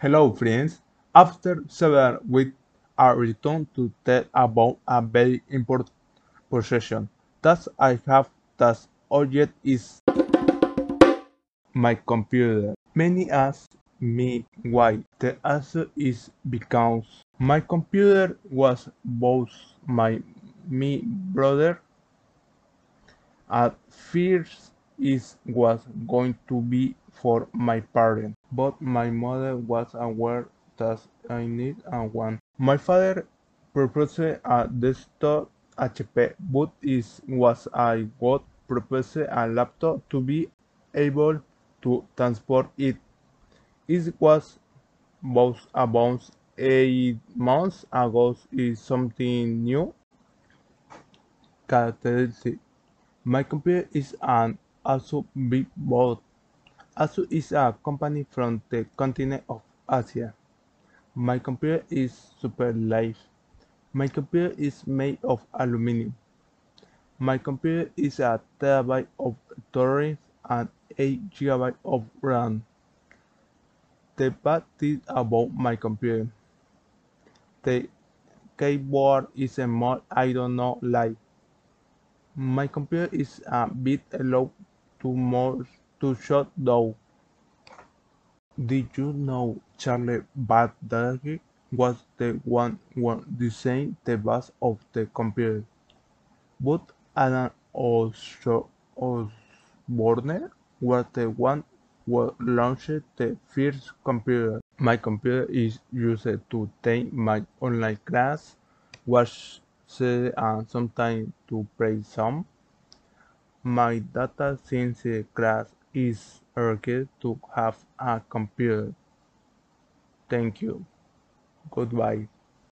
Hello friends, after several weeks I return to tell about a very important possession that I have that object is my computer. Many ask me why. The answer is because my computer was both my me brother at first it was going to be for my parents, but my mother was aware that I need a one. My father proposed a desktop HP, but it was I got proposed a laptop to be able to transport it. It was both about eight months ago is something new characteristic. My computer is an ASUS Big Board. ASUS is a company from the continent of Asia. My computer is super light. My computer is made of aluminum. My computer is a terabyte of storage and 8 gigabyte of RAM. The bad thing about my computer. The keyboard is a mod I don't know like. My computer is a bit slow to more to shut down. Did you know Charles Babbage was the one who designed the base of the computer? But Alan Osborne was the one who launched the first computer. My computer is used to take my online class, watch and sometimes to play some. My data science class is required to have a computer. Thank you. Goodbye.